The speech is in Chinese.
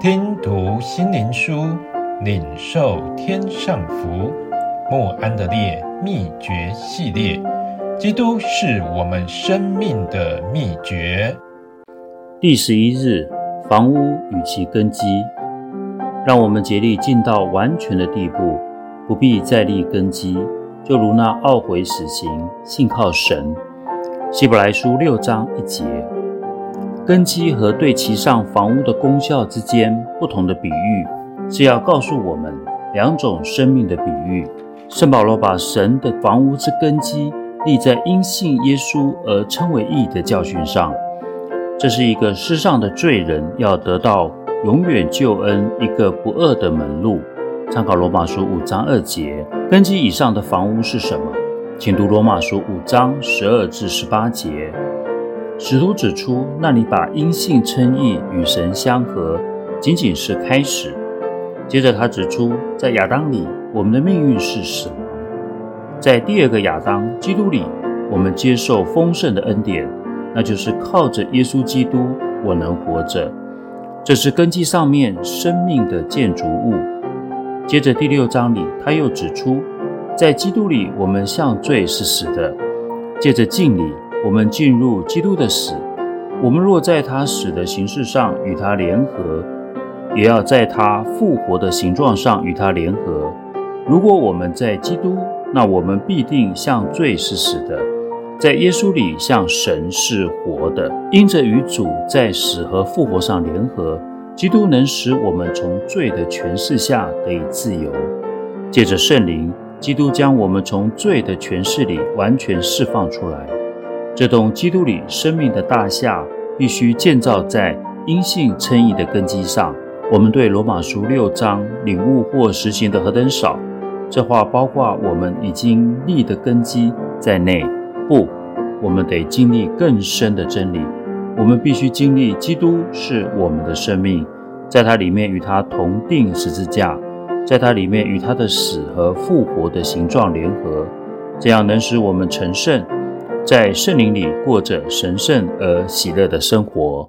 听读心灵书，领受天上福。慕安德烈秘诀系列，基督是我们生命的秘诀。第十一日，房屋与其根基，让我们竭力尽到完全的地步，不必再立根基，就如那懊悔死刑，信靠神。希伯来书六章一节。根基和对其上房屋的功效之间不同的比喻，是要告诉我们两种生命的比喻。圣保罗把神的房屋之根基立在因信耶稣而称为义的教训上，这是一个世上的罪人要得到永远救恩一个不二的门路。参考罗马书五章二节。根基以上的房屋是什么？请读罗马书五章十二至十八节。使徒指出，那里把因信称义与神相合，仅仅是开始。接着他指出，在亚当里，我们的命运是死亡；在第二个亚当基督里，我们接受丰盛的恩典，那就是靠着耶稣基督，我能活着。这是根基上面生命的建筑物。接着第六章里，他又指出，在基督里，我们向罪是死的。借着敬礼。我们进入基督的死，我们若在他死的形式上与他联合，也要在他复活的形状上与他联合。如果我们在基督，那我们必定像罪是死的，在耶稣里像神是活的。因着与主在死和复活上联合，基督能使我们从罪的权势下得以自由。借着圣灵，基督将我们从罪的权势里完全释放出来。这栋基督里生命的大厦，必须建造在因信称义的根基上。我们对罗马书六章领悟或实行的何等少，这话包括我们已经立的根基在内。不，我们得经历更深的真理。我们必须经历基督是我们的生命，在它里面与他同钉十字架，在它里面与他的死和复活的形状联合，这样能使我们成圣。在圣灵里过着神圣而喜乐的生活。